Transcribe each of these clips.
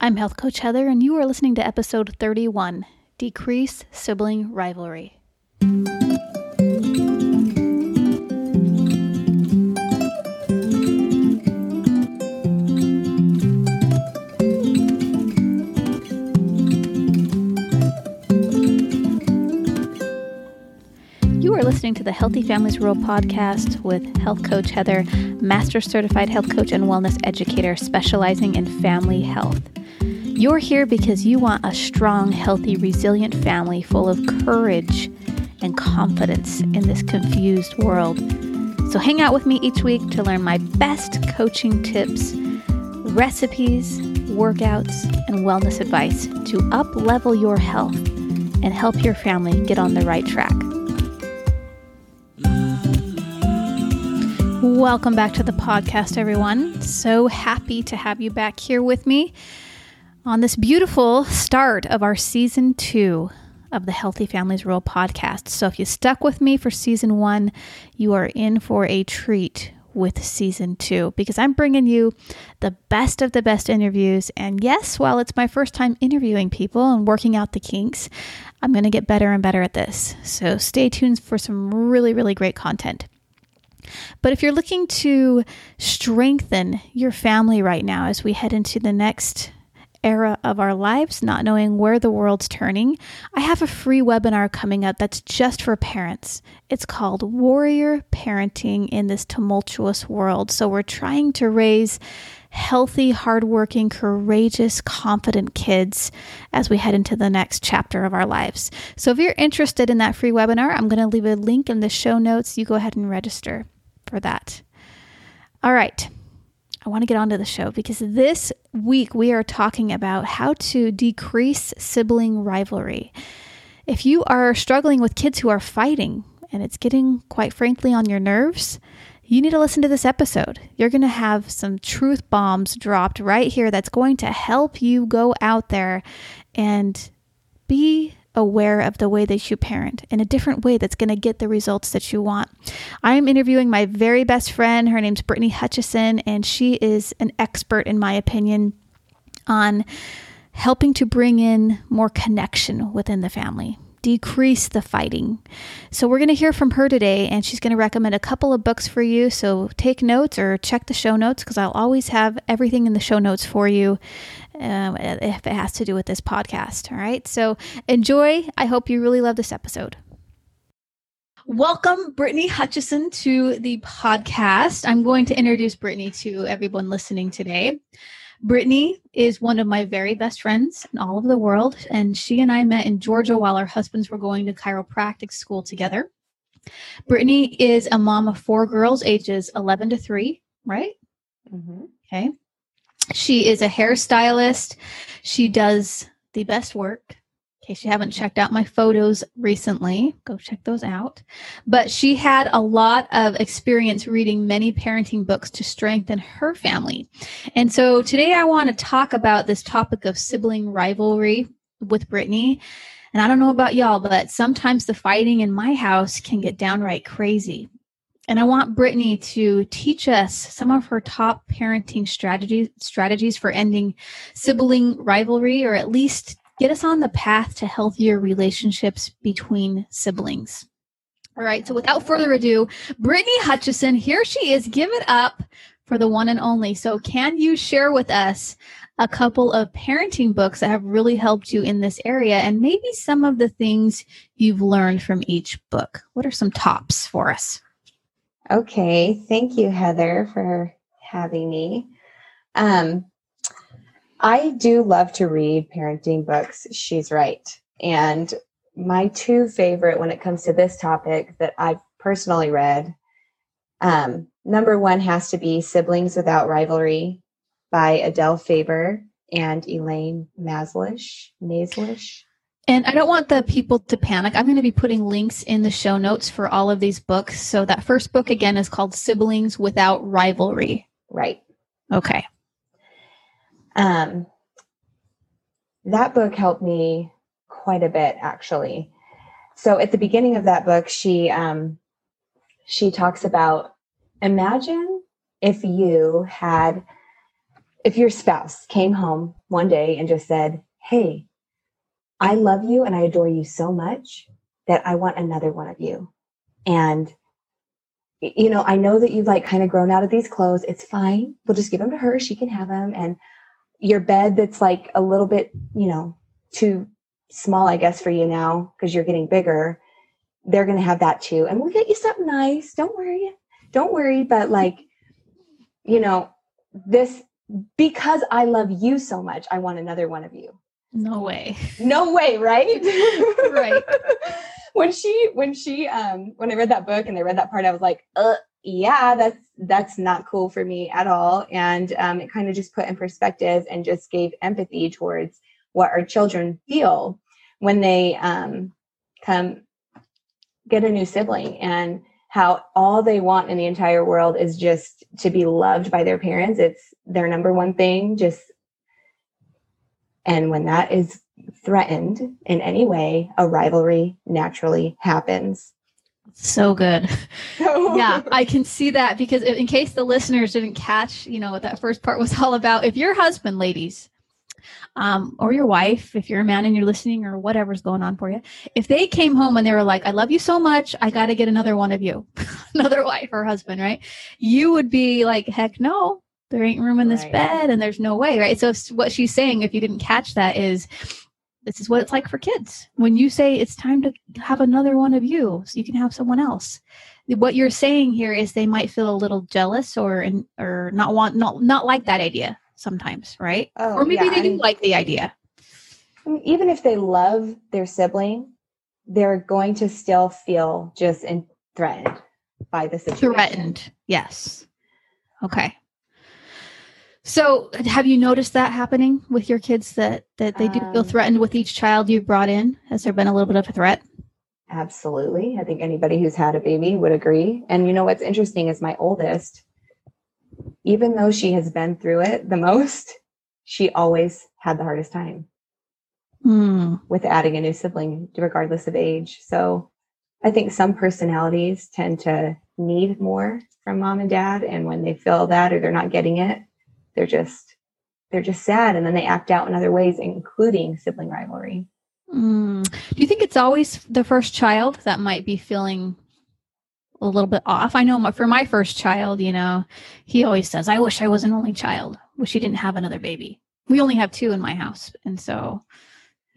I'm Health Coach Heather, and you are listening to episode 31 Decrease Sibling Rivalry. Listening to the Healthy Families World podcast with health coach Heather, master certified health coach and wellness educator specializing in family health. You're here because you want a strong, healthy, resilient family full of courage and confidence in this confused world. So hang out with me each week to learn my best coaching tips, recipes, workouts, and wellness advice to up level your health and help your family get on the right track. Welcome back to the podcast, everyone. So happy to have you back here with me on this beautiful start of our season two of the Healthy Families Rule podcast. So, if you stuck with me for season one, you are in for a treat with season two because I'm bringing you the best of the best interviews. And yes, while it's my first time interviewing people and working out the kinks, I'm going to get better and better at this. So, stay tuned for some really, really great content. But if you're looking to strengthen your family right now as we head into the next era of our lives, not knowing where the world's turning, I have a free webinar coming up that's just for parents. It's called Warrior Parenting in This Tumultuous World. So we're trying to raise healthy, hardworking, courageous, confident kids as we head into the next chapter of our lives. So if you're interested in that free webinar, I'm going to leave a link in the show notes. You go ahead and register for that. All right. I want to get on to the show because this week we are talking about how to decrease sibling rivalry. If you are struggling with kids who are fighting and it's getting, quite frankly, on your nerves, you need to listen to this episode. You're going to have some truth bombs dropped right here that's going to help you go out there and be aware of the way that you parent in a different way that's going to get the results that you want. I'm interviewing my very best friend. Her name's Brittany Hutchison, and she is an expert, in my opinion, on helping to bring in more connection within the family decrease the fighting. So, we're going to hear from her today, and she's going to recommend a couple of books for you. So, take notes or check the show notes because I'll always have everything in the show notes for you um, if it has to do with this podcast. All right. So enjoy. I hope you really love this episode. Welcome, Brittany Hutchison, to the podcast. I'm going to introduce Brittany to everyone listening today. Brittany is one of my very best friends in all of the world, and she and I met in Georgia while our husbands were going to chiropractic school together. Brittany is a mom of four girls, ages 11 to 3, right? Mm-hmm. Okay. She is a hairstylist. She does the best work. In case you haven't checked out my photos recently, go check those out. But she had a lot of experience reading many parenting books to strengthen her family. And so today I want to talk about this topic of sibling rivalry with Brittany. And I don't know about y'all, but sometimes the fighting in my house can get downright crazy. And I want Brittany to teach us some of her top parenting strategies strategies for ending sibling rivalry or at least get us on the path to healthier relationships between siblings. All right, so without further ado, Brittany Hutchison, here she is. Give it up for the one and only. So, can you share with us a couple of parenting books that have really helped you in this area and maybe some of the things you've learned from each book? What are some tops for us? Okay, thank you, Heather, for having me. Um, I do love to read parenting books. She's right. And my two favorite when it comes to this topic that I've personally read um, number one has to be Siblings Without Rivalry by Adele Faber and Elaine Mazlish. Mazlish. And I don't want the people to panic. I'm going to be putting links in the show notes for all of these books. So that first book again is called Siblings Without Rivalry. Right. Okay. Um that book helped me quite a bit actually. So at the beginning of that book she um she talks about imagine if you had if your spouse came home one day and just said, Hey, I love you and I adore you so much that I want another one of you. And, you know, I know that you've like kind of grown out of these clothes. It's fine. We'll just give them to her. She can have them. And your bed that's like a little bit, you know, too small, I guess, for you now because you're getting bigger. They're going to have that too. And we'll get you something nice. Don't worry. Don't worry. But like, you know, this, because I love you so much, I want another one of you. No way. No way, right? right. when she when she um when I read that book and I read that part, I was like, uh yeah, that's that's not cool for me at all. And um, it kind of just put in perspective and just gave empathy towards what our children feel when they um, come get a new sibling and how all they want in the entire world is just to be loved by their parents. It's their number one thing. Just and when that is threatened in any way, a rivalry naturally happens. So good. yeah, I can see that because in case the listeners didn't catch, you know, what that first part was all about, if your husband, ladies, um, or your wife, if you're a man and you're listening or whatever's going on for you, if they came home and they were like, I love you so much, I got to get another one of you, another wife or husband, right? You would be like, heck no, there ain't room in this right. bed and there's no way, right? So what she's saying, if you didn't catch that, is this is what it's like for kids. When you say it's time to have another one of you so you can have someone else. What you're saying here is they might feel a little jealous or or not want not not like that idea sometimes, right? Oh, or maybe yeah. they do like the idea. I mean, even if they love their sibling, they're going to still feel just in, threatened by the situation. Threatened, yes. Okay. So, have you noticed that happening with your kids that that they do feel um, threatened with each child you've brought in? Has there been a little bit of a threat? Absolutely. I think anybody who's had a baby would agree. And you know what's interesting is my oldest, even though she has been through it the most, she always had the hardest time mm. with adding a new sibling, regardless of age. So I think some personalities tend to need more from mom and dad. And when they feel that or they're not getting it, they're just they're just sad and then they act out in other ways including sibling rivalry. Mm. do you think it's always the first child that might be feeling a little bit off? I know for my first child you know he always says i wish i was an only child wish he didn't have another baby. We only have two in my house and so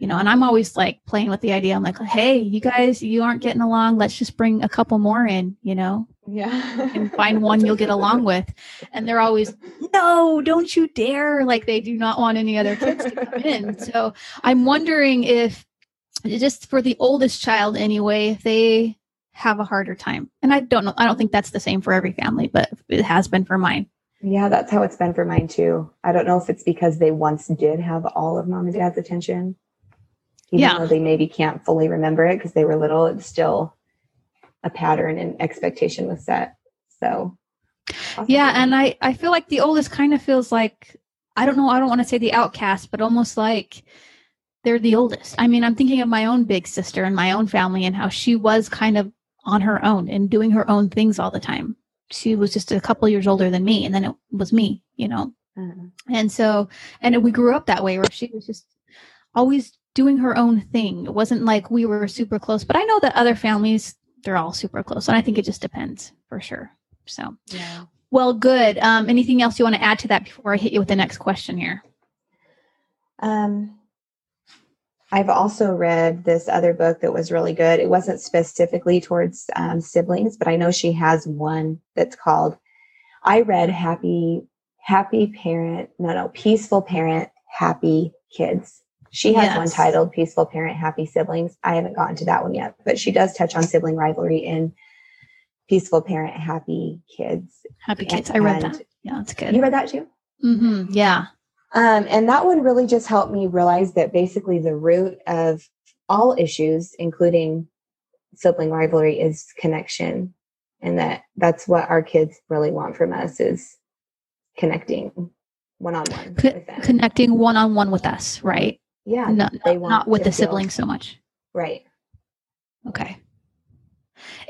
you know and i'm always like playing with the idea. I'm like hey you guys you aren't getting along. Let's just bring a couple more in you know? Yeah. And find one you'll get along with. And they're always no don't you dare. Like they do not want any other kids to come in. So i'm wondering if just for the oldest child anyway if they have a harder time. And i don't know i don't think that's the same for every family but it has been for mine. Yeah that's how it's been for mine too. I don't know if it's because they once did have all of mom and dad's attention even yeah. though they maybe can't fully remember it because they were little it's still a pattern and expectation was set. So yeah and i i feel like the oldest kind of feels like i don't know i don't want to say the outcast but almost like they're the oldest. I mean i'm thinking of my own big sister and my own family and how she was kind of on her own and doing her own things all the time. She was just a couple years older than me and then it was me you know? Mm-hmm. and so and we grew up that way where she was just always doing her own thing it wasn't like we were super close but i know that other families they're all super close and i think it just depends for sure so yeah well good um, anything else you want to add to that before i hit you with the next question here um I've also read this other book that was really good. It wasn't specifically towards um, siblings, but I know she has one that's called. I read Happy Happy Parent. No, no, Peaceful Parent, Happy Kids. She has yes. one titled Peaceful Parent, Happy Siblings. I haven't gotten to that one yet, but she does touch on sibling rivalry in Peaceful Parent, Happy Kids. Happy Kids. And, I read that. Yeah, that's good. You read that too? Mm-hmm. Yeah. Um, and that one really just helped me realize that basically the root of all issues, including sibling rivalry, is connection. And that that's what our kids really want from us is connecting one on one. Connecting one on one with us, right? Yeah. Not, not with the siblings so much. Right. Okay.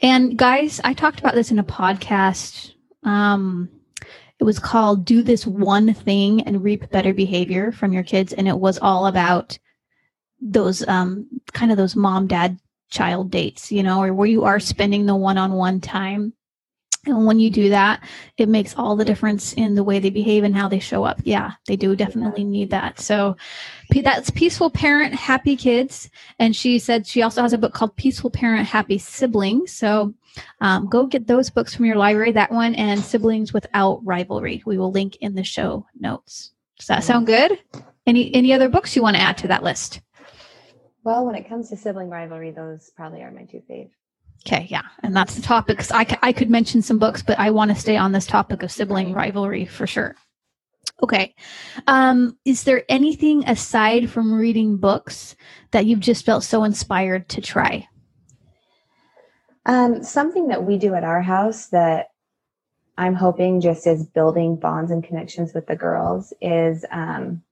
And guys, I talked about this in a podcast. Um, it was called Do This One Thing and Reap Better Behavior from Your Kids. And it was all about those um, kind of those mom, dad, child dates, you know, or where you are spending the one on one time. And when you do that, it makes all the difference in the way they behave and how they show up. Yeah, they do definitely need that. So that's Peaceful Parent, Happy Kids. And she said she also has a book called Peaceful Parent, Happy Siblings. So um, go get those books from your library, that one and Siblings Without Rivalry. We will link in the show notes. Does that sound good? Any any other books you want to add to that list? Well, when it comes to sibling rivalry, those probably are my two faves. Okay, yeah, and that's the topic. Cause I, I could mention some books, but I want to stay on this topic of sibling rivalry for sure. Okay, um, is there anything aside from reading books that you've just felt so inspired to try? Um, something that we do at our house that I'm hoping just is building bonds and connections with the girls is um,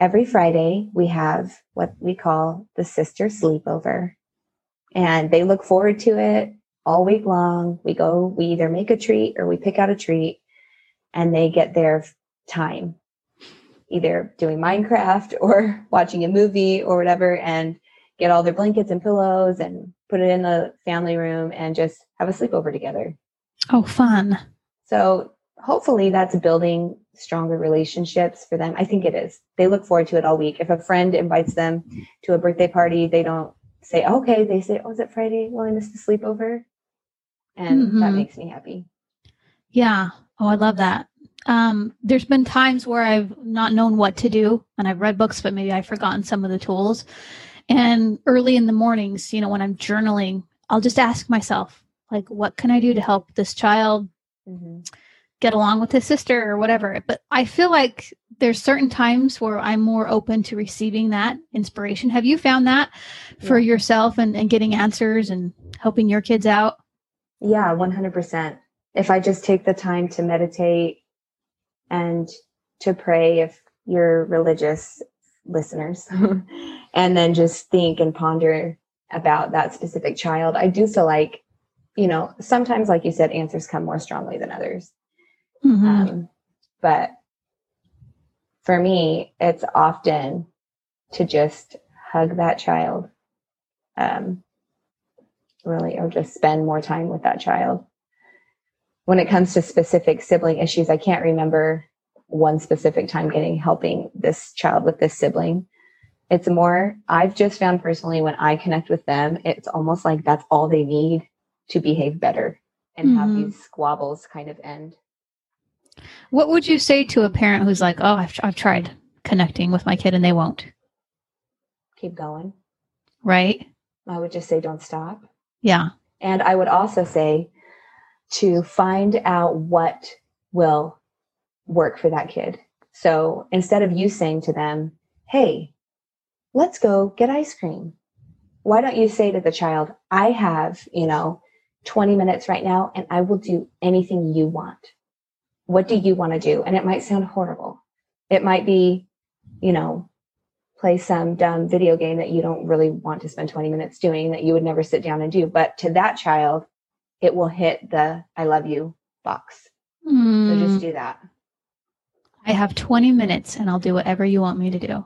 every Friday we have what we call the sister sleepover. And they look forward to it all week long. We go, we either make a treat or we pick out a treat and they get their time, either doing Minecraft or watching a movie or whatever, and get all their blankets and pillows and put it in the family room and just have a sleepover together. Oh, fun. So hopefully that's building stronger relationships for them. I think it is. They look forward to it all week. If a friend invites them to a birthday party, they don't say, okay, they say, oh, is it Friday? Well, I missed the sleepover. And mm-hmm. that makes me happy. Yeah. Oh, I love that. Um, there's been times where I've not known what to do and I've read books, but maybe I've forgotten some of the tools. And early in the mornings, you know, when I'm journaling, I'll just ask myself, like, what can I do to help this child mm-hmm. Get along with his sister or whatever? But I feel like there's certain times where I'm more open to receiving that inspiration. Have you found that for yeah. yourself and, and getting answers and helping your kids out? Yeah, 100%. If I just take the time to meditate and to pray, if you're religious listeners, and then just think and ponder about that specific child. I do feel like, you know, sometimes, like you said, answers come more strongly than others. Mm-hmm. Um, but for me, it's often to just hug that child, um, really, or just spend more time with that child. When it comes to specific sibling issues, I can't remember one specific time getting helping this child with this sibling. It's more, I've just found personally when I connect with them, it's almost like that's all they need to behave better and mm-hmm. have these squabbles kind of end. What would you say to a parent who's like, oh, I've, I've tried connecting with my kid and they won't? Keep going. Right. I would just say, don't stop. Yeah. And I would also say to find out what will work for that kid. So instead of you saying to them, Hey, let's go get ice cream. Why don't you say to the child, I have, you know, 20 minutes right now and I will do anything you want. What do you want to do? And it might sound horrible. It might be, you know, play some dumb video game that you don't really want to spend 20 minutes doing that you would never sit down and do. But to that child, it will hit the I love you box. Mm. So just hmm. do that. I have 20 minutes and I'll do whatever you want me to do.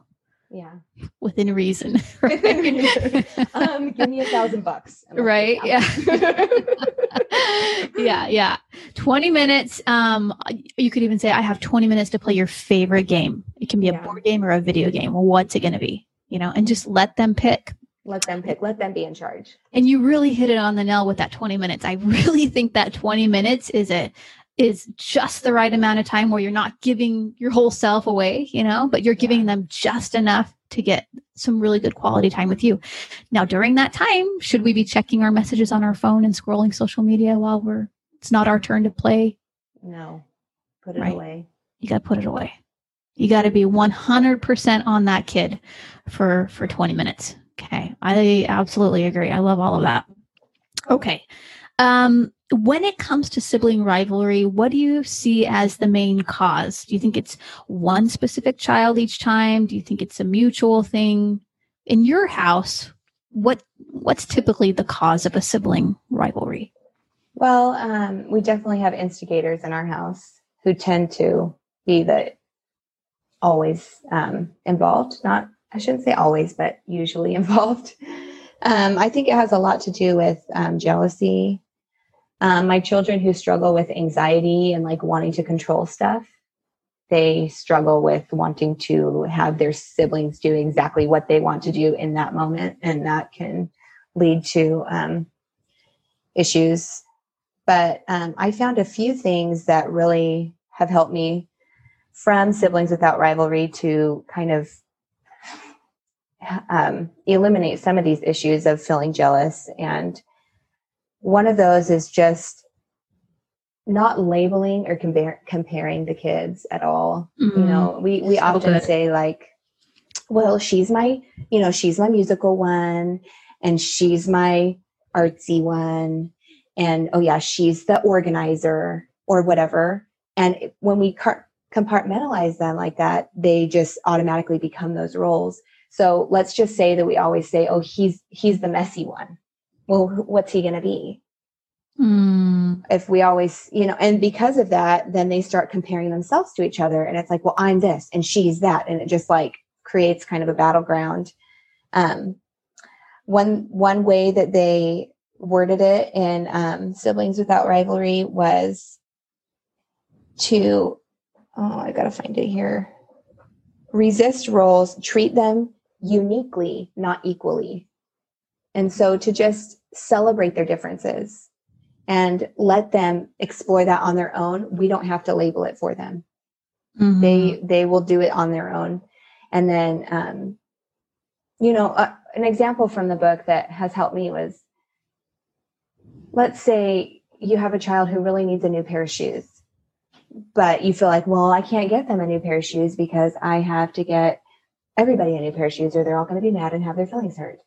Yeah. Within reason. Right? um, give me a thousand bucks. Right. Yeah. yeah. Yeah. 20 minutes. Um, you could even say, I have 20 minutes to play your favorite game. It can be a board game or a video game. What's it going to be? You know, and just let them pick. Let them pick. Let them be in charge. And you really hit it on the nail with that 20 minutes. I really think that 20 minutes is a is just the right amount of time where you're not giving your whole self away, you know, but you're giving them just enough to get some really good quality time with you. Now, during that time, should we be checking our messages on our phone and scrolling social media while we're, it's not our turn to play? No, put it right. away. You got to put it away. You got to be 100% on that kid for, for 20 minutes. Okay. I absolutely agree. I love all of that. Okay. Um, when it comes to sibling rivalry, what do you see as the main cause? Do you think it's one specific child each time? Do you think it's a mutual thing? In your house, what what's typically the cause of a sibling rivalry? Well, um, we definitely have instigators in our house. who tend to be the always um, involved. Not, I shouldn't say always, but usually involved. Um, I think it has a lot to do with um, jealousy. Um, my children who struggle with anxiety and like wanting to control stuff, they struggle with wanting to have their siblings do exactly what they want to do in that moment, and that can lead to um, issues. But um, I found a few things that really have helped me from siblings without rivalry to kind of um, eliminate some of these issues of feeling jealous. And one of those is just not labeling or compare, comparing the kids at all. Mm-hmm. You know, we, we so often good. say like, well, she's my, you know, she's my musical one and she's my artsy one. And oh yeah, she's the organizer or whatever. And when we car- compartmentalize them like that, they just automatically become those roles. So let's just say that we always say, "Oh, he's he's the messy one." Well, what's he going to be? Mm. If we always, you know, and because of that, then they start comparing themselves to each other, and it's like, "Well, I'm this, and she's that," and it just like creates kind of a battleground. Um, one one way that they worded it in um, siblings without rivalry was to oh, I got to find it here. Resist roles, treat them uniquely, not equally. And so to just celebrate their differences and let them explore that on their own. We don't have to label it for them. Mm-hmm. They they will do it on their own. And then um, you know, uh, an example from the book that has helped me was let's say you have a child who really needs a new pair of shoes but you feel like, well, I can't get them a new pair of shoes because I have to get everybody a new pair of shoes or they're all going to be mad and have their feelings hurt.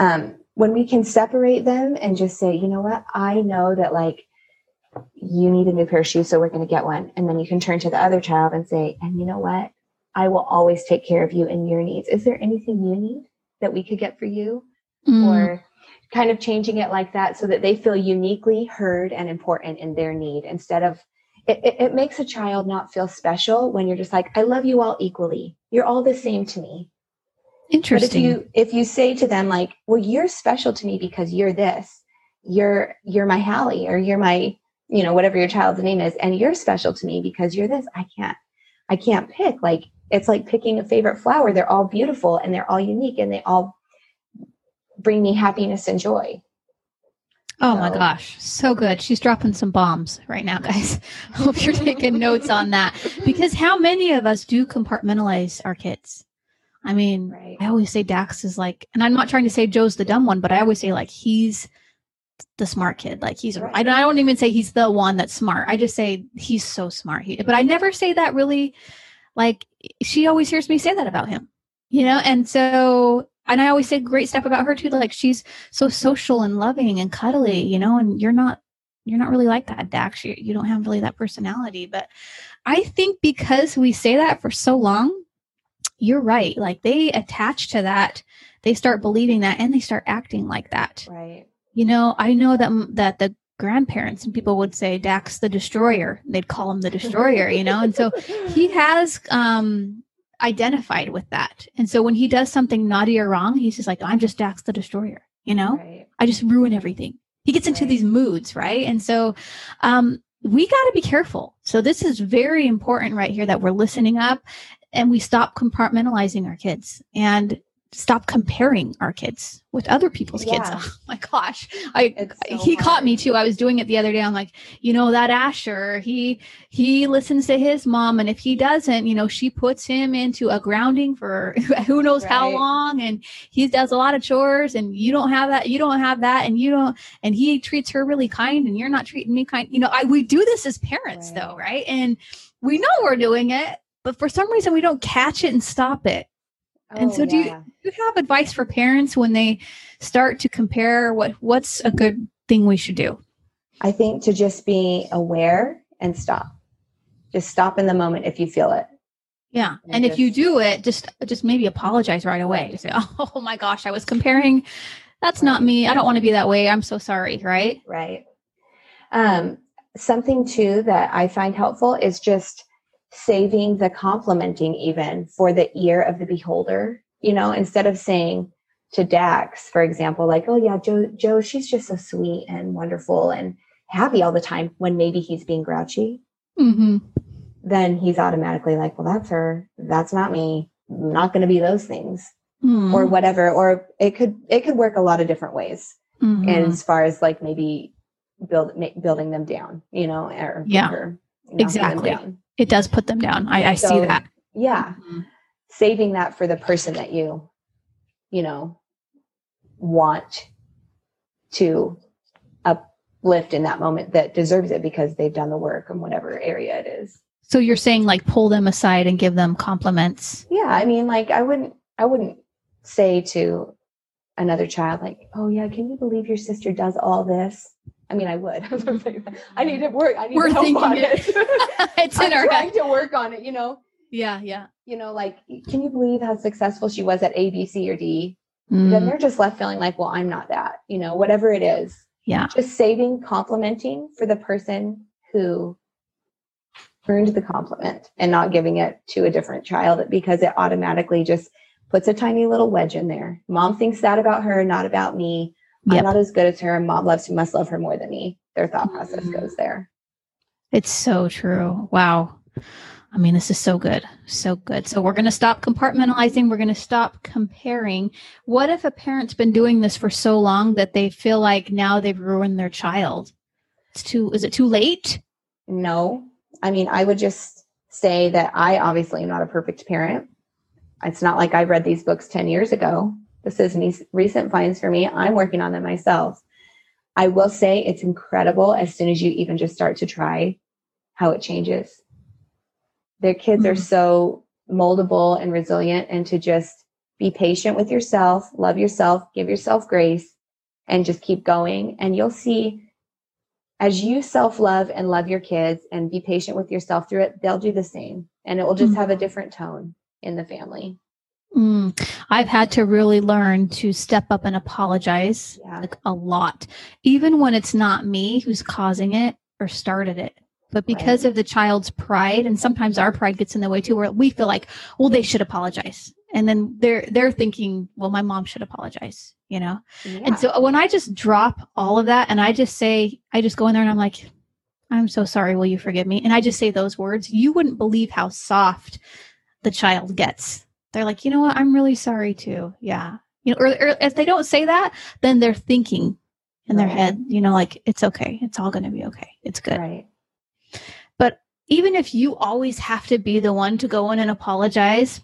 Um, when we can separate them and just say, you know what, I know that like you need a new pair of shoes, so we're going to get one. And then you can turn to the other child and say, and you know what, I will always take care of you and your needs. Is there anything you need that we could get for you? Mm. Or kind of changing it like that so that they feel uniquely heard and important in their need instead of it, it, it makes a child not feel special when you're just like, I love you all equally. You're all the same to me. Interesting. But if you if you say to them like, well, you're special to me because you're this, you're you're my Hallie or you're my, you know, whatever your child's name is, and you're special to me because you're this, I can't I can't pick. Like it's like picking a favorite flower. They're all beautiful and they're all unique and they all bring me happiness and joy. Oh my gosh, so good. She's dropping some bombs right now, guys. Hope you're taking notes on that because how many of us do compartmentalize our kids? I mean, right. I always say Dax is like, and I'm not trying to say Joe's the dumb one, but I always say like he's the smart kid. Like he's, right. I, don't, I don't even say he's the one that's smart. I just say he's so smart. He, but I never say that really. Like she always hears me say that about him, you know. And so and I always say great stuff about her too. Like she's so social and loving and cuddly, you know, and you're not you're not really like that, Dax. You, you don't have really that personality. But I think because we say that for so long, you're right. Like they attach to that, they start believing that and they start acting like that. Right. You know, I know that that the grandparents and people would say Dax the destroyer. They'd call him the destroyer, you know. And so he has um identified with that. And so when he does something naughty or wrong, he's just like, I'm just Dax the Destroyer, you know? Right. I just ruin everything. He gets into right. these moods, right? And so um, we got to be careful. So this is very important right here that we're listening up and we stop compartmentalizing our kids. And stop comparing our kids with other people's yeah. kids. Oh my gosh. I so he hard. caught me too. I was doing it the other day. I'm like, you know, that Asher, he he listens to his mom and if he doesn't, you know, she puts him into a grounding for who knows right. how long and he does a lot of chores and you don't have that, you don't have that and you don't and he treats her really kind and you're not treating me kind. You know, I we do this as parents right. though, right? And we know we're doing it, but for some reason we don't catch it and stop it and so, oh, do, you, do you have advice for parents when they start to compare what what's a good thing we should do? I think to just be aware and stop. Just stop in the moment if you feel it. Yeah, and, and just, if you do it, just just maybe apologize right away. Say, "Oh my gosh, I was comparing. That's right. not me. I don't want to be that way. I'm so sorry." Right? Right. Um, something too that I find helpful is just saving the complimenting even for the ear of the beholder. You know, instead of saying to Dax, for example, like, oh yeah, Joe, Joe, she's just so sweet and wonderful and happy all the time when maybe he's being grouchy. Mm-hmm. Then he's automatically like, well, that's her. That's not me. I'm not going to be those things Mm-hmm. or whatever. Or it could, it could work a lot of different ways. Mhm. And as far as like maybe build, ma- building them down, you know, or, Yeah, or knocking them exactly. It does put them down. I, I see that. Yeah. Mhm. saving that for the person that you you know want to uplift in that moment that deserves it because they've done the work in whatever area it is So you're saying like pull them aside and give them compliments. yeah i mean like i wouldn't i wouldn't say to another child like oh yeah can you believe your sister does all this i mean i would i need to work i need We're to help thinking on it. it, it's in i'm our trying head. to work on it you know Yeah, yeah. you know like can you believe how successful she was at a b c or d Mm, then they're just left feeling like, well, I'm not that, you know, whatever it is. yeah. Just saving complimenting for the person who earned the compliment and not giving it to a different child because it automatically just puts a tiny little wedge in there. Mom thinks that about her, not about me. Yep. I'm not as good as her. Mom loves you must love her more than me. Their thought process Mhm. goes there. It's so true. Wow. I mean, this is so good. So good. So we're going to stop compartmentalizing. We're going to stop comparing. What if a parent's been doing this for so long that they feel like now they've ruined their child? It's too, is it too late? No. I mean, I would just say that I obviously am not a perfect parent. It's not like I read these books 10 years ago. This is me- recent finds for me. I'm working on them myself. I will say it's incredible as soon as you even just start to try how it changes. Their kids are Mhm. so moldable and resilient, and to just be patient with yourself, love yourself, give yourself grace, and just keep going. And you'll see as you self love and love your kids and be patient with yourself through it, they'll do the same. And it will just Mhm. have a different tone in the family. Mm, I've had to really learn to step up and apologize Yeah. like a lot, even when it's not me who's causing it or started it. But because Right. of the child's pride, and sometimes our pride gets in the way too, where we feel like, well, they should apologize, and then they're they're thinking, well, my mom should apologize, you know. Yeah. And so when I just drop all of that, and I just say, I just go in there and I'm like, I'm so sorry. Will you forgive me? And I just say those words. You wouldn't believe how soft the child gets. They're like, you know what? I'm really sorry too. Yeah. You know, or, or if they don't say that, then they're thinking in their head, you know, like it's okay. It's all going to be okay. It's good. right. But even if you always have to be the one to go in and apologize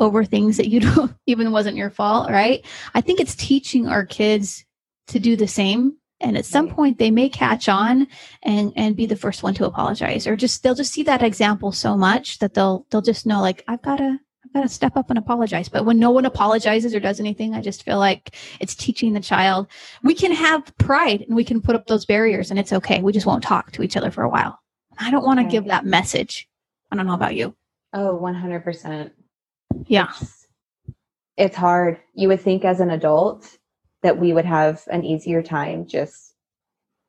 over things that you don't even wasn't your fault, right? I think it's teaching our kids to do the same. And at some point they may catch on and and be the first one to apologize or just they'll just see that example so much that they'll they'll just know like I've got to I've got to step up and apologize. But when no one apologizes or does anything, I just feel like it's teaching the child we can have pride and we can put up those barriers and it's okay. We just won't talk to each other for a while. I don't want to give that message. I don't know about you. Oh, 100%. Yeah. It's, it's hard. You would think as an adult that we would have an easier time just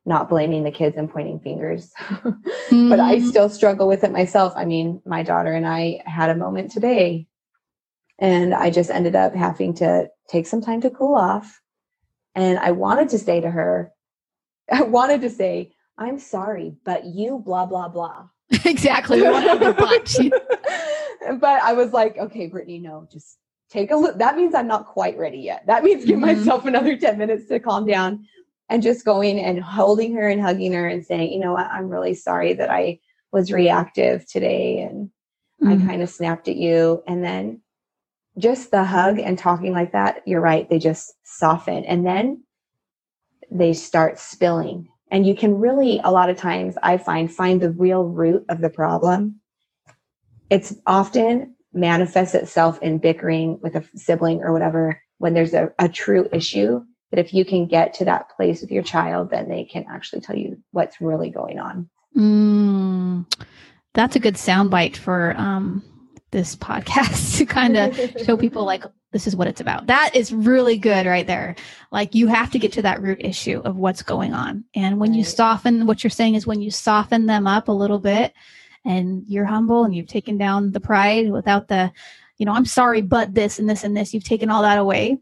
not blaming the kids and pointing fingers. but I Mhm. still struggle with it myself. I mean, my daughter and I had a moment today, and I just ended up having to take some time to cool off. And I wanted to say to her, I wanted to say, I'm sorry, but you blah, blah, blah. exactly. We want to have but. I was like, okay, Brittany, no, just take a look. That means I'm not quite ready yet. That means give Mhm. myself another 10 minutes to calm down and just going and holding her and hugging her and saying, you know what, I'm really sorry that I was reactive today and I Mhm. kind of snapped at you. And then just the hug and talking like that, you're right, they just soften and then they start spilling. And you can really, a lot of times, I find, find the real root of the problem. It's often manifests itself in bickering with a sibling or whatever when there's a, a true issue. That if you can get to that place with your child, then they can actually tell you what's really going on. Mm, that's a good soundbite for um, this podcast to kind of show people like this is what it's about. That is really good right there. Like you have to get to that root issue of what's going on. And when you soften, what you're saying is when you soften them up a little bit and you're humble and you've taken down the pride without the, you know, I'm sorry, but this and this and this, you've taken all that away.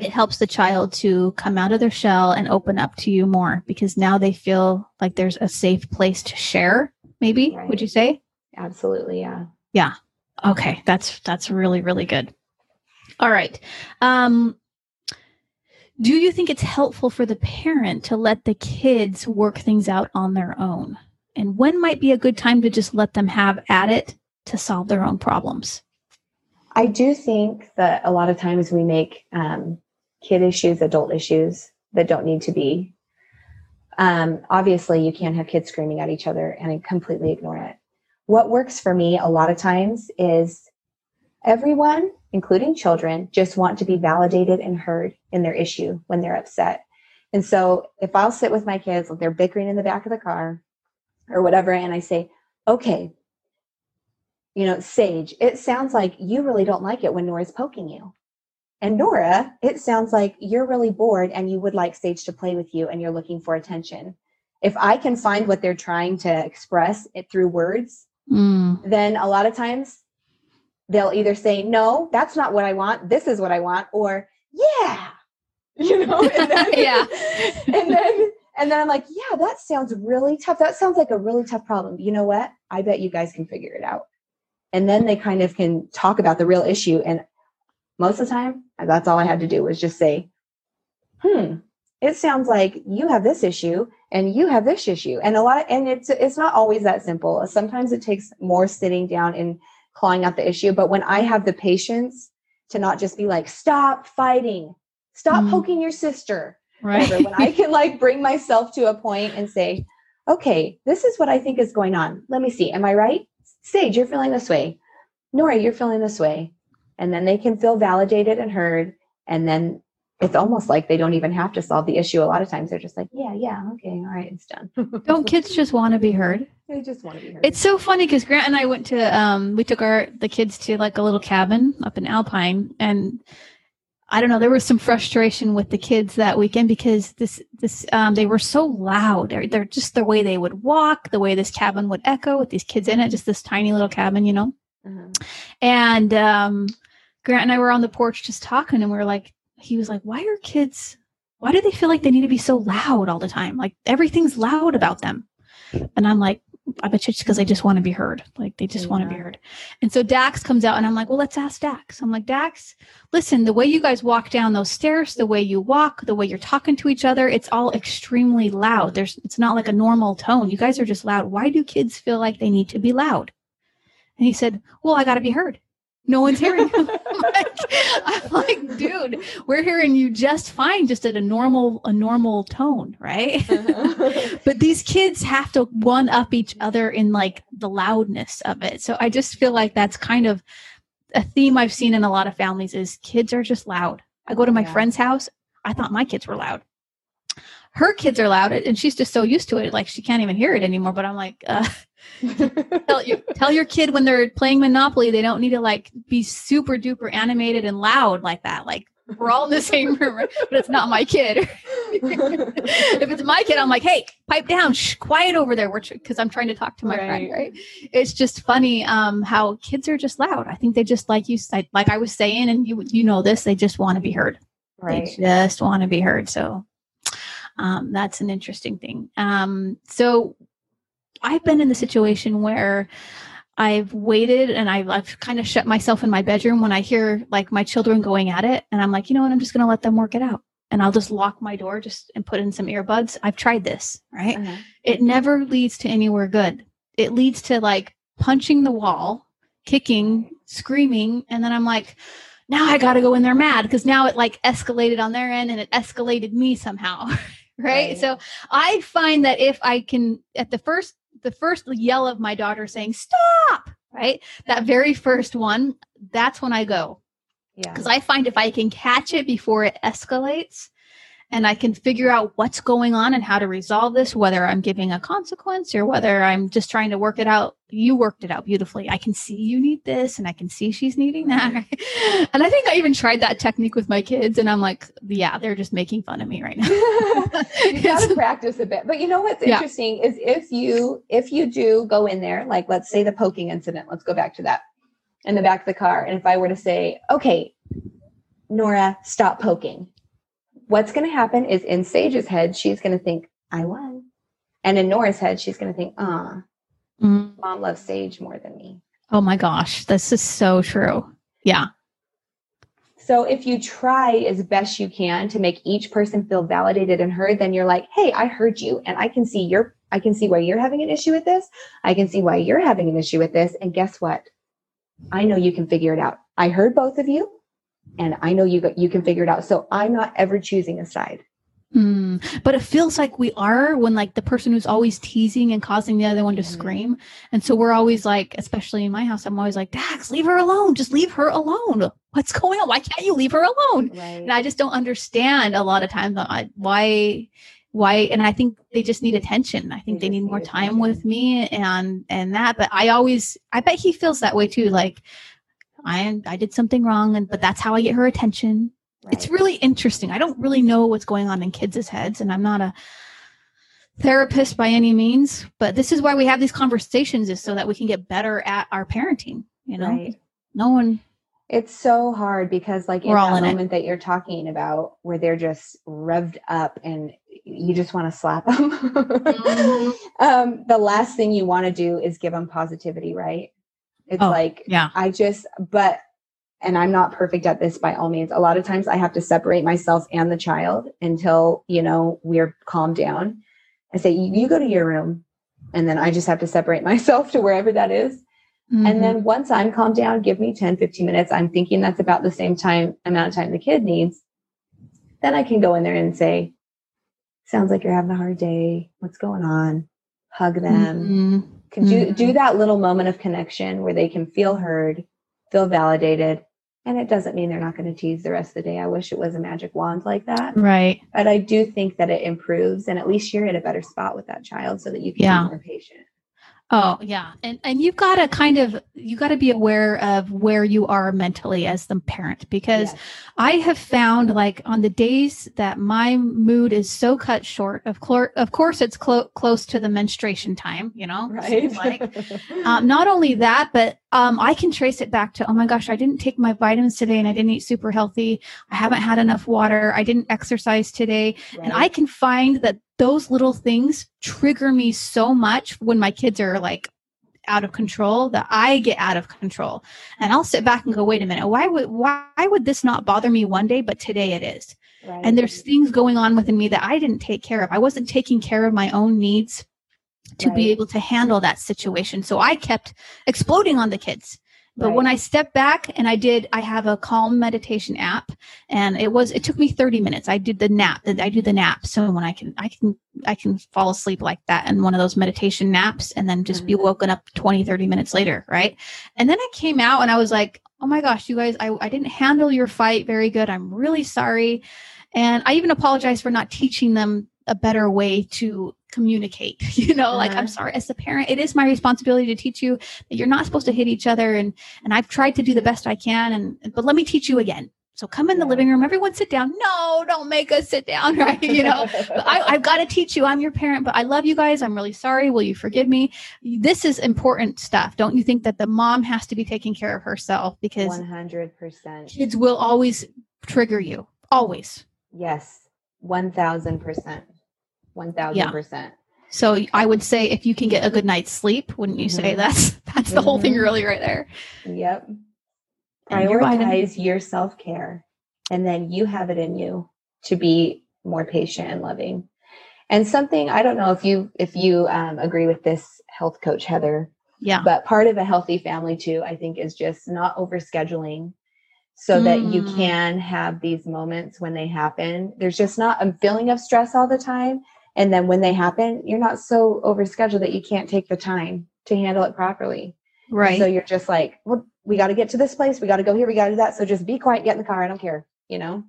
It helps the child to come out of their shell and open up to you more because now they feel like there's a safe place to share. Maybe would you say? Absolutely. Yeah. Yeah. Okay, that's that's really really good. All right. Um do you think it's helpful for the parent to let the kids work things out on their own? And when might be a good time to just let them have at it to solve their own problems? I do think that a lot of times we make um, kid issues adult issues that don't need to be. Um, obviously, you can't have kids screaming at each other and completely ignore it. What works for me a lot of times is everyone, including children, just want to be validated and heard in their issue when they're upset. And so if I'll sit with my kids, they're bickering in the back of the car or whatever, and I say, okay, you know, Sage, it sounds like you really don't like it when Nora's poking you. And Nora, it sounds like you're really bored and you would like Sage to play with you and you're looking for attention. If I can find what they're trying to express it through words, Mm, then a lot of times they'll either say, No, that's not what I want. This is what I want, or yeah. You know, and then, Yeah. and then and then I'm like, yeah, that sounds really tough. That sounds like a really tough problem. You know what? I bet you guys can figure it out. And then they kind of can talk about the real issue. And most of the time, that's all I had to do was just say, hmm, it sounds like you have this issue and you have this issue. And a lot, and it's it's not always that simple. Sometimes it takes more sitting down and clawing out the issue. But when I have the patience to not just be like, stop fighting, stop Mhm. poking your sister, right. whatever, when I can like bring myself to a point and say, okay, this is what I think is going on. Let me see. Am I right? Sage, you're feeling this way. Nora, you're feeling this way. And then they can feel validated and heard. And then it's almost like they don't even have to solve the issue. A lot of times they're just like, yeah, yeah, okay, all right, it's done. Don't kids just want to be heard? they just want to be heard. It's so funny because Grant and I went to um we took our the kids to like a little cabin up in Alpine and I don't know there was some frustration with the kids that weekend because this this um they were so loud they're, they're just the way they would walk the way this cabin would echo with these kids in it just this tiny little cabin you know Uh-huh. and um Grant and I were on the porch just talking and we were like he was like why are kids why do they feel like they need to be so loud all the time like everything's loud about them and I'm like I bet you it's because they just want to be heard. Like they just want to be heard. And so Dax comes out and I'm like, well, let's ask Dax. I'm like, Dax, listen, the way you guys walk down those stairs, the way you walk, the way you're talking to each other, it's all extremely loud. There's it's not like a normal tone. You guys are just loud. Why do kids feel like they need to be loud? And he said, Well, I gotta be heard. No one's hearing. I'm like, I'm like, dude, we're hearing you just fine, just at a normal, a normal tone, right? Uh-huh. but these kids have to one up each other in like the loudness of it so i just feel like that's kind of a theme i've seen in a lot of families is kids are just loud i go to my Yeah. friend's house i thought my kids were loud her kids are loud and she's just so used to it like she can't even hear it anymore but i'm like uh, tell, you, tell your kid when they're playing monopoly they don't need to like be super duper animated and loud like that like we're all in the same room but it's not my kid if it's my kid, I'm like, hey, pipe down, shh, quiet over there, because I'm trying to talk to my friend, Right. right? It's just funny um, how kids are just loud. I think they just like you, said- like I was saying, and you you know this, they just want to be heard. right. They just want to be heard. So um, that's an interesting thing. Um, so I've been in the situation where I've waited and I've, I've kind of shut myself in my bedroom when I hear like my children going at it. And I'm like, you know what? I'm just going to let them work it out. And I'll just lock my door just and put in some earbuds. I've tried this, right? Uh-huh. It never leads to anywhere good. It leads to like punching the wall, kicking, screaming. And then I'm like, now I got to go in there mad because now it like escalated on their end and it escalated me somehow. right? Right. So I find that if I can, at the first, the first yell of my daughter saying, stop, right? That very first one, that's when I go Yeah. because I find if I can catch it before it escalates, and I can figure out what's going on and how to resolve this, whether I'm giving a consequence or whether I'm just trying to work it out. You worked it out beautifully. I can see you need this and I can see she's needing that. and I think I even tried that technique with my kids and I'm like, yeah, they're just making fun of me right now. you gotta practice a bit. But you know what's interesting yeah. is if you if you do go in there, like let's say the poking incident, let's go back to that in the back of the car. And if I were to say, okay, Nora, stop poking what's going to happen is in Sage's head, she's going to think, I won. And in Nora's head, she's going to think, ah, mm. mom loves Sage more than me. Oh my gosh, this is so true. Yeah. So if you try as best you can to make each person feel validated and heard, then you're like, hey, I heard you and I can see your I can see why you're having an issue with this. I can see why you're having an issue with this. And guess what? I know you can figure it out. I heard both of you and I know you you can figure it out. So I'm not ever choosing a side. Mm, but it feels like we are when like the person who's always teasing and causing the other one to mm-hmm. scream. And so we're always like, especially in my house, I'm always like, Dax, leave her alone. Just leave her alone. What's going on? Why can't you leave her alone? Right. And I just don't understand a lot of times why why and i think they just need attention i think they, they need more time with me and and that but i always i bet he feels that way too like I I did something wrong, and but that's how I get her attention. Right. It's really interesting. I don't really know what's going on in kids' heads, and I'm not a therapist by any means, but this is why we have these conversations is so that we can get better at our parenting. You know, right. no one. It's so hard because, like, in that in moment it. that you're talking about, where they're just revved up and you just want to slap them. mm-hmm. um, the last thing you want to do is give them positivity, right? It's oh, like, yeah, I just, but, and I'm not perfect at this by all means. A lot of times I have to separate myself and the child until, you know, we're calmed down. I say, you, go to your room. And then I just have to separate myself to wherever that is. Mm-hmm. And then once I'm calmed down, give me 10, 15 minutes. I'm thinking that's about the same time amount of time the kid needs. Then I can go in there and say, sounds like you're having a hard day. What's going on? Hug them. Mm-hmm can do mm-hmm. do that little moment of connection where they can feel heard feel validated and it doesn't mean they're not going to tease the rest of the day i wish it was a magic wand like that right but i do think that it improves and at least you're in a better spot with that child so that you can yeah. be more patient Oh, yeah. And and you've got to kind of you got to be aware of where you are mentally as the parent because yes. I have found like on the days that my mood is so cut short of clor- of course it's clo- close to the menstruation time, you know. Right. like um, not only that, but um, I can trace it back to, oh my gosh, I didn't take my vitamins today and I didn't eat super healthy. I haven't had enough water. I didn't exercise today. Right. And I can find that those little things trigger me so much when my kids are like out of control that I get out of control. And I'll sit back and go, wait a minute, why would why would this not bother me one day, but today it is? Right. And there's things going on within me that I didn't take care of. I wasn't taking care of my own needs to right. be able to handle that situation. So I kept exploding on the kids. But right. when I stepped back and I did, I have a calm meditation app and it was, it took me 30 minutes. I did the nap, I do the nap. So when I can, I can, I can fall asleep like that in one of those meditation naps and then just mm-hmm. be woken up 20, 30 minutes later. Right. And then I came out and I was like, oh my gosh, you guys, I, I didn't handle your fight very good. I'm really sorry. And I even apologize for not teaching them a better way to communicate you know uh-huh. like i'm uh-huh. sorry as a parent it is my responsibility to teach you that you're not supposed to hit each other and and i've tried to do the best i can and but let me teach you again. So come in the living room everyone sit down. No don't make us sit down right you know? I, i've got to teach you i'm your parent but i love you guys i'm really sorry will you forgive me? This is important stuff don't you think that the mom has to be taking care of herself because 100% kids will always trigger you always. Yes 1000% 1000%. So I would say if you can get a good night's sleep, wouldn't you mm-hmm. say that's that's the mm-hmm. whole thing mm-hmm. really right there? Yep. Prioritize your self-care and then you have it in you to be more patient and loving. And something I don't know if you if you um, agree with this health coach Heather. Yeah. But part of a healthy family too, I think, is just not overscheduling so mm. that you mm. can have these moments when they happen. There's just not a feeling of stress all the time. And then when they happen, you're not so overscheduled that you can't take the time to handle it properly. Right. So you're just like, well, we got to get to this place. We got to go here. We got to do that. So just be quiet, get in the car. I don't care, you know?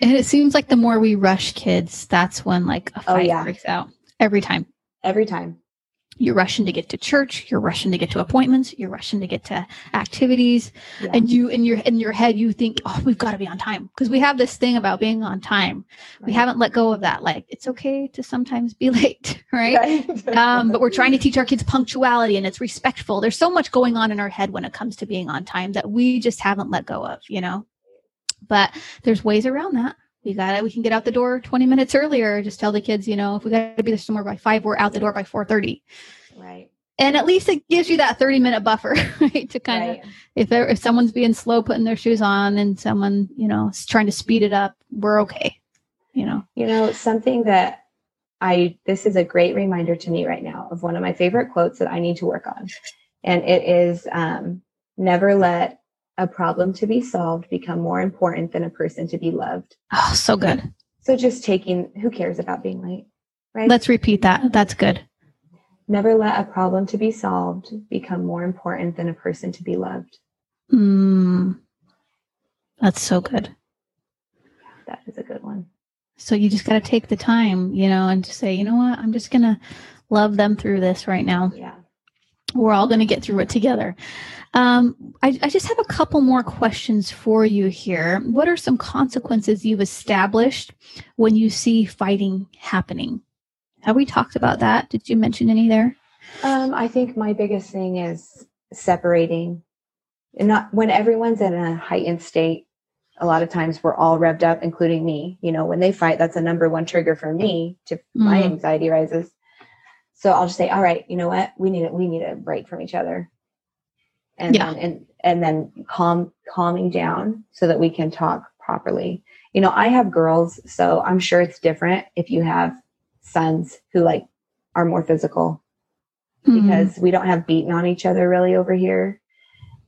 And it seems like the more we rush kids, that's when like a Oh, fight yeah. breaks out every time. Every time. You're rushing to get to church. You're rushing to get to appointments. You're rushing to get to activities. Yeah. And you, in your in your head, you think, "Oh, we've got to be on time," because we have this thing about being on time. We haven't let go of that. Like it's okay to sometimes be late, right? Right. um, but we're trying to teach our kids punctuality and it's respectful. There's so much going on in our head when it comes to being on time that we just haven't let go of, you know. But there's ways around that. We got it. We can get out the door 20 minutes earlier. Just tell the kids, you know, if we got to be there somewhere by five, we're out the door by 4:30. right. And at least it gives you that 30 minute buffer, right? To kind of if there, if someone's being slow putting their shoes on and someone, you know, is trying to speed it up, we're okay. You know. You know, something that I, this is a great reminder to me right now of one of my favorite quotes that I need to work on. And it is um, never let a problem to be solved become more important than a person to be loved. Oh, so good. So just taking, who cares about being late? Right. Let's repeat that. That's good. never let a problem to be solved become more important than a person to be loved. Mm, that's so good. That is a good one. So you just got to take the time, you know, and just say, you know what, I'm just going to love them through this right now. Yeah. We're all going to get through it together. Um, I, I just have a couple more questions for you here. What are some consequences you've established when you see fighting happening? Have we talked about that? Did you mention any there? Um, I think my biggest thing is separating. And not when everyone's in a heightened state. A lot of times we're all revved up, including me. You know, when they fight, that's a number one trigger for me to my Mm. anxiety rises. So I'll just say, "All right, you know what? We need it. We need a break from each other." And Yeah. and and then calm calming down so that we can talk properly. You know, I have girls, so I'm sure it's different if you have sons who like are more physical Mhm. because we don't have beaten on each other really over here.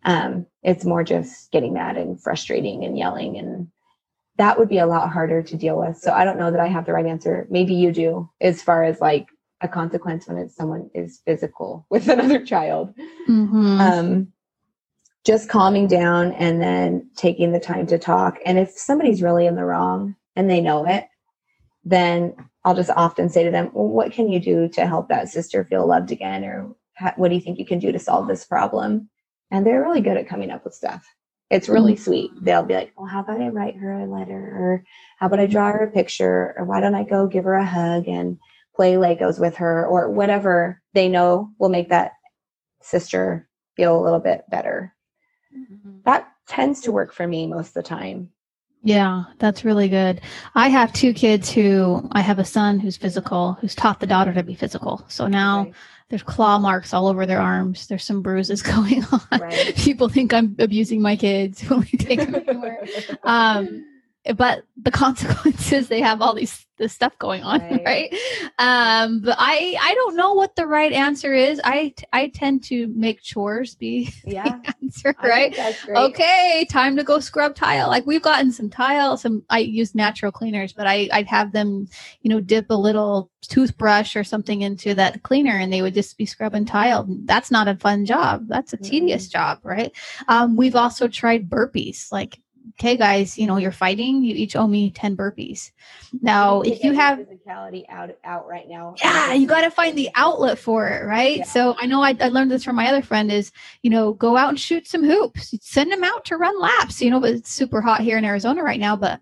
Um, it's more just getting mad and frustrating and yelling, and that would be a lot harder to deal with. So I don't know that I have the right answer. Maybe you do, as far as like a consequence when it's someone is physical with another child. Mhm. Um, just calming down and then taking the time to talk. And if somebody's really in the wrong and they know it, then I'll just often say to them, well, what can you do to help that sister feel loved again? Or what do you think you can do to solve this problem? And they're really good at coming up with stuff. It's really sweet. They'll be like, well, how about I write her a letter? Or how about I draw her a picture? Or why don't I go give her a hug and play Legos with her? Or whatever they know will make that sister feel a little bit better. That tends to work for me most of the time. Yeah, that's really good. I have two kids who I have a son who's physical, who's taught the daughter to be physical. So now Right. there's claw marks all over their arms. There's some bruises going on. Right. People think I'm abusing my kids when we take them anywhere. Um, but the consequences they have all these this stuff going on right, Right. um but i i don't know what the right answer is. I i tend to make chores be yeah. the answer I right? think that's great. okay time to go scrub tile. Like we've gotten some tile some i use natural cleaners but i i'd have them you know dip a little toothbrush or something into that cleaner and they would just be scrubbing tile. That's not a fun job. That's a tedious job right? Um, we've also tried burpees. Like okay guys you know you're fighting you each owe me 10 burpees now to if you have physicality out out right now. yeah you got to find the outlet for it right Yeah. so i know I, I learned this from my other friend is you know go out and shoot some hoops send them out to run laps you know but it's super hot here in arizona right now but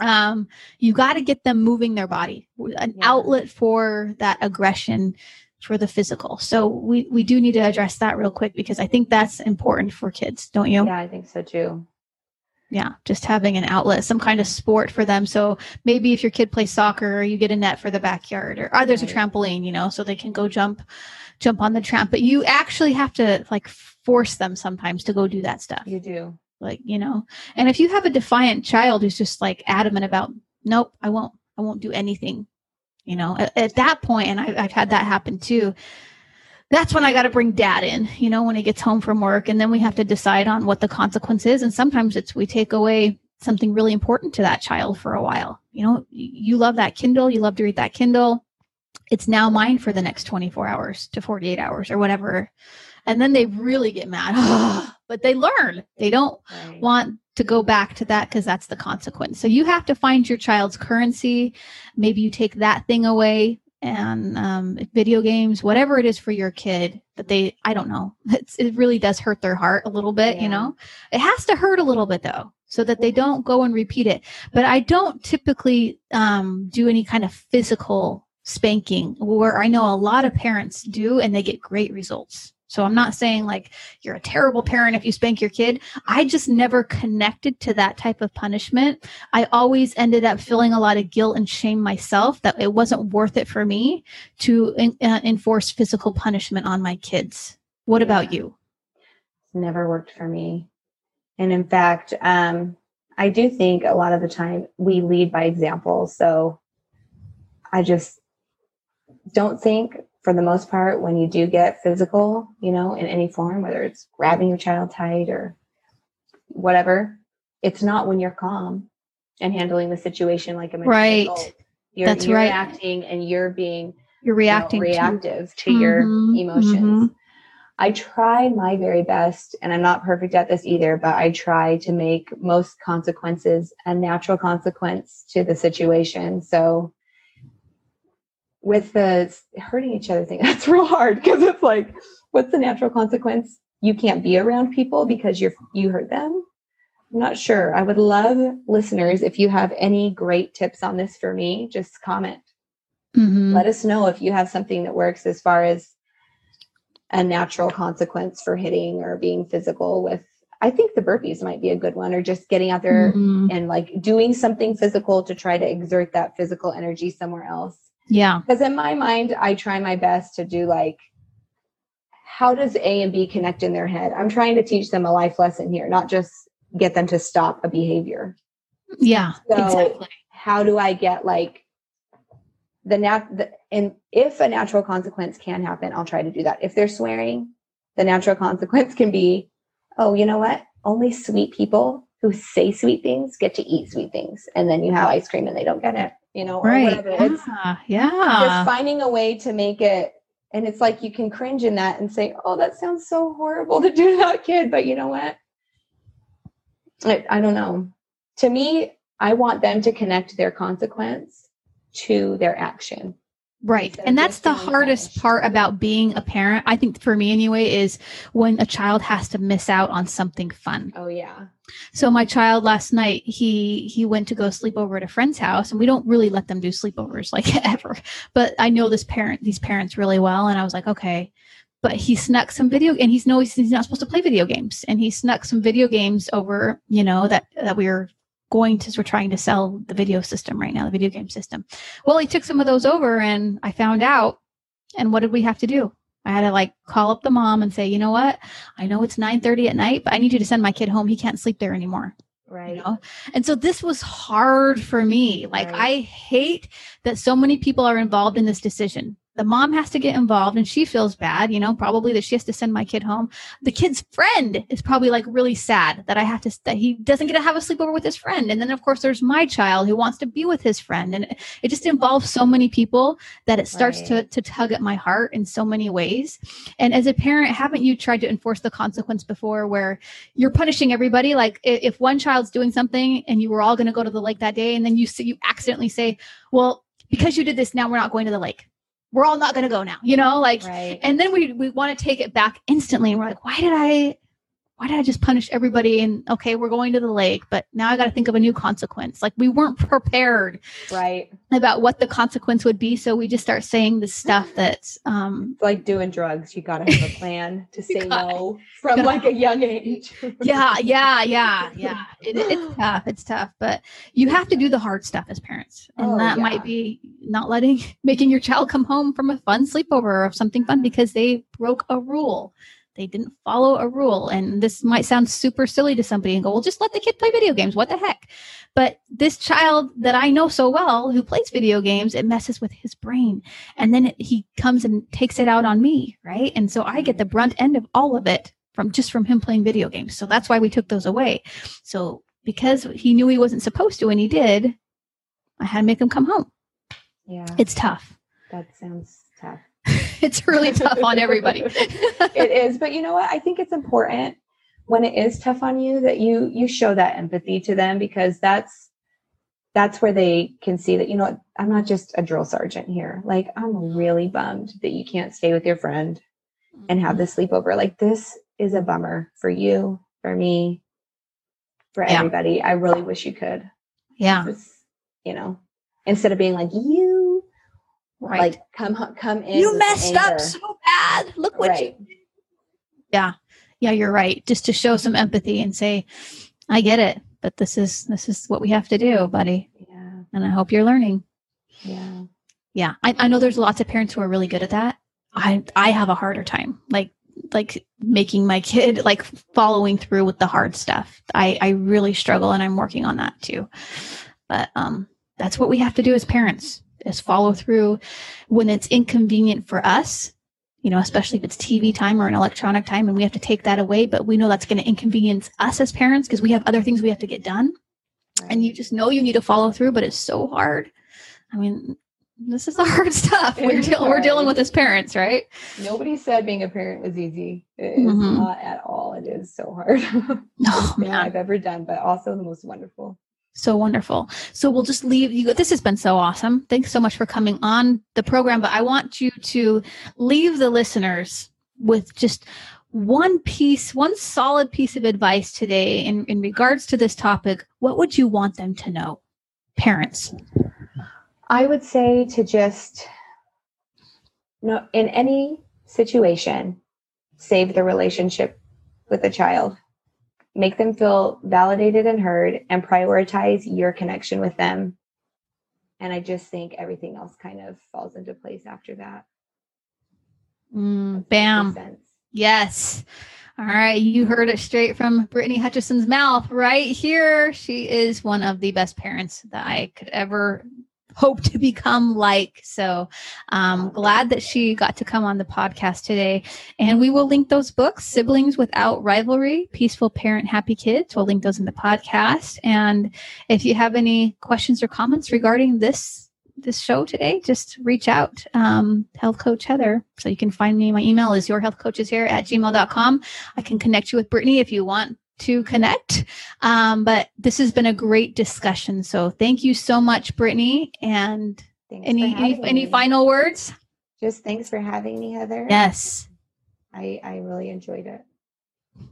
um you got to get them moving their body an Yeah. outlet for that aggression for the physical so we we do need to address that real quick because i think that's important for kids don't you Yeah, I think so too. Yeah just having an outlet some kind of sport for them. So maybe if your kid plays soccer or you get a net for the backyard or, or there's a trampoline you know so they can go jump jump on the tramp but you actually have to like force them sometimes to go do that stuff. You do. like you know and if you have a defiant child who's just like adamant about nope i won't i won't do anything you know at, at that point and I, i've had that happen too that's when i got to bring dad in you know when he gets home from work and then we have to decide on what the consequence is and sometimes it's we take away something really important to that child for a while you know you love that kindle you love to read that kindle it's now mine for the next 24 hours to 48 hours or whatever and then they really get mad. but they learn. They don't Right. want to go back to that because that's the consequence. So you have to find your child's currency. Maybe you take that thing away and um, video games, whatever it is for your kid that they, I don't know, it's, it really does hurt their heart a little bit, Yeah. you know? It has to hurt a little bit though, so that they don't go and repeat it. But I don't typically um, do any kind of physical spanking where I know a lot of parents do and they get great results. So I'm not saying like you're a terrible parent if you spank your kid. I just never connected to that type of punishment. I always ended up feeling a lot of guilt and shame myself that it wasn't worth it for me to en- uh, enforce physical punishment on my kids. What about Yeah. you? never worked for me. And in fact, um, I do think a lot of the time we lead by example. So I just don't think, for the most part, when you do get physical, you know, in any form, whether it's grabbing your child tight or whatever, it's not when you're calm and handling the situation like a mature Right. adult. You're, That's you're right. reacting and you're being You're you know, reacting to reactive to, your Mhm, emotions. mhm. I try my very best, and I'm not perfect at this either, but I try to make most consequences a natural consequence to the situation. So, with the hurting each other thing, that's real hard because it's like, what's the natural consequence? You can't be around people because you're you hurt them. I'm not sure. I would love listeners if you have any great tips on this for me, just comment Mhm. let us know if you have something that works as far as a natural consequence for hitting or being physical with i think the burpees might be a good one or just getting out there Mhm. and like doing something physical to try to exert that physical energy somewhere else Yeah. because in my mind i try my best to do like how does a and b connect in their head i'm trying to teach them a life lesson here not just get them to stop a behavior Yeah. So- exactly. how do I get like the nat the, and if a natural consequence can happen, I'll try to do that. If they're swearing, the natural consequence can be, oh, you know what? Only sweet people who say sweet things get to eat sweet things, and then you have ice cream and they don't get it. You know, or Right. It's Yeah. yeah. just finding a way to make it. And it's like you can cringe in that and say, "Oh, that sounds so horrible to do to that kid," but you know what? I, I don't know. To me, I want them to connect their consequence to their action. Right. And that's the hardest punished. part about being a parent. I think for me anyway is when a child has to miss out on something fun. Oh yeah, So my child last night, he he went to go sleep over at a friend's house and we don't really let them do sleepovers like ever. But I know this parent these parents really well and I was like, okay. But he snuck some video and he's no he's, he's not supposed to play video games and he snuck some video games over, you know, that that we were going to we're trying to sell the video system right now, the video game system. Well, he took some of those over and I found out and what did we have to do? I had to like call up the mom and say, you know what? I know it's 9:30 at night, but I need you to send my kid home. He can't sleep there anymore. right. You know? And so this was hard for me. Like Right. I hate that so many people are involved in this decision. The mom has to get involved and she feels bad, you know, probably that she has to send my kid home. The kid's friend is probably like really sad that I have to that he doesn't get to have a sleepover with his friend. And then of course there's my child who wants to be with his friend. And it, just involves so many people that it starts to Right. to tug at my heart in so many ways. And as a parent, haven't you tried to enforce the consequence before where you're punishing everybody? Like if one child's doing something and you were all going to go to the lake that day, and then you you accidentally say, "Well, because you did this, now we're not going to the lake. We're all not going to go now." You know, like, right. and then we we want to take it back instantly, and we're like, "Why did I?" Why did I just punish everybody? And okay, we're going to the lake, but now I got to think of a new consequence. Like we weren't prepared right. about what the consequence would be, so we just start saying the stuff that's um, It's like doing drugs. You got to have a plan to say got- no from gotta- like a young age. yeah, yeah, yeah, yeah. It, it's tough. It's tough, but you have to do the hard stuff as parents, and Oh, that yeah. might be not letting, making your child come home from a fun sleepover or something fun because they broke a rule. They didn't follow a rule, and this might sound super silly to somebody and go, "Well, just let the kid play video games. What the heck?" But this child that I know so well who plays video games, it messes with his brain, and then it, he comes and takes it out on me, right? And so I get the brunt end of all of it from just from him playing video games. So that's why we took those away. So because he knew he wasn't supposed to and he did, I had to make him come home. yeah, It's tough. that sounds tough. it's really tough on everybody. it is, but you know what? I think it's important when it is tough on you that you you show that empathy to them because that's that's where they can see that you know I'm not just a drill sergeant here. Like I'm really bummed that you can't stay with your friend and have the mm-hmm. sleepover. Like this is a bummer for you, for me, for Yeah. everybody. I really wish you could. Yeah. It's, you know, instead of being like you, Right. like come come in. you with messed up so bad. Look what Right. you Yeah. Yeah, you're right. Just to show some empathy and say, I get it, but this is this is what we have to do, buddy. Yeah, And I hope you're learning. yeah. Yeah. I, I know there's lots of parents who are really good at that. I I have a harder time. Like like making my kid like following through with the hard stuff. I, I really struggle and I'm working on that too. But um that's what we have to do as parents is follow through when it's inconvenient for us, you know, especially if it's TV time or an electronic time and we have to take that away, but we know that's going to inconvenience us as parents because we have other things we have to get done and you just know you need to follow through, but it's so hard. I mean, this is the hard stuff we're, is deal- we're dealing with as parents, right? Nobody said being a parent was easy. It is Mhm. not at all. It is so hard. Oh, man. I've ever done, but also the most wonderful. So wonderful. So we'll just leave you. This has been so awesome. Thanks so much for coming on the program. But I want you to leave the listeners with just one piece, one solid piece of advice today in, in regards to this topic. What would you want them to know? Parents. I would say to just no in any situation, save the relationship with the child. Make them feel validated and heard and prioritize your connection with them. And I just think everything else kind of falls into place after that. Mm, Does that make bam. Yes. All right. You heard it straight from Brittany Hutchison's mouth right here. She is one of the best parents that I could ever hope to become like. So um glad that she got to come on the podcast today. And we will link those books, Siblings Without Rivalry, Peaceful Parent, Happy Kids. We'll link those in the podcast. And if you have any questions or comments regarding this this show today, just reach out. Um, Health Coach Heather. So you can find me. My email is yourhealthcoacheshere at gmail.com. I can connect you with Brittany if you want to connect. Um, but this has been a great discussion. So thank you so much, Brittany. And Thanks any any, any final words? Just thanks for having me, Heather. Yes. I, I really enjoyed it.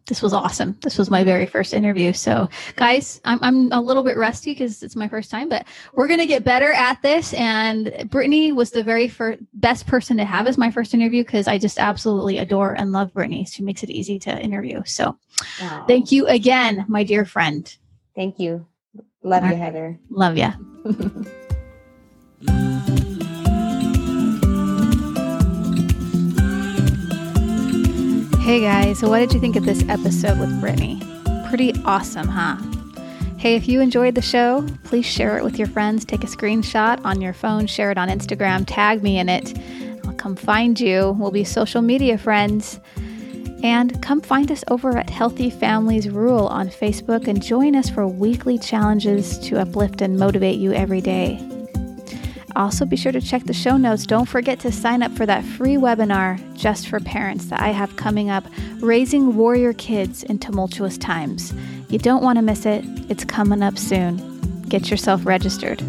This was awesome. This was my very first interview. So, guys, I'm, I'm a little bit rusty because it's my first time, but we're going to get better at this. And Brittany was the very first, best person to have as my first interview because I just absolutely adore and love Brittany. She makes it easy to interview. So, Aw. thank you again, my dear friend. Thank you. Love All you. Heather. Love ya. Hey guys, so what did you think of this episode with Brittany? Pretty awesome, huh? Hey, if you enjoyed the show, please share it with your friends. Take a screenshot on your phone, share it on Instagram, tag me in it. I'll come find you. We'll be social media friends. And come find us over at Healthy Families Rule on Facebook and join us for weekly challenges to uplift and motivate you every day. Also, be sure to check the show notes. Don't forget to sign up for that free webinar just for parents that I have coming up Raising Warrior Kids in Tumultuous Times. You don't want to miss it, it's coming up soon. Get yourself registered.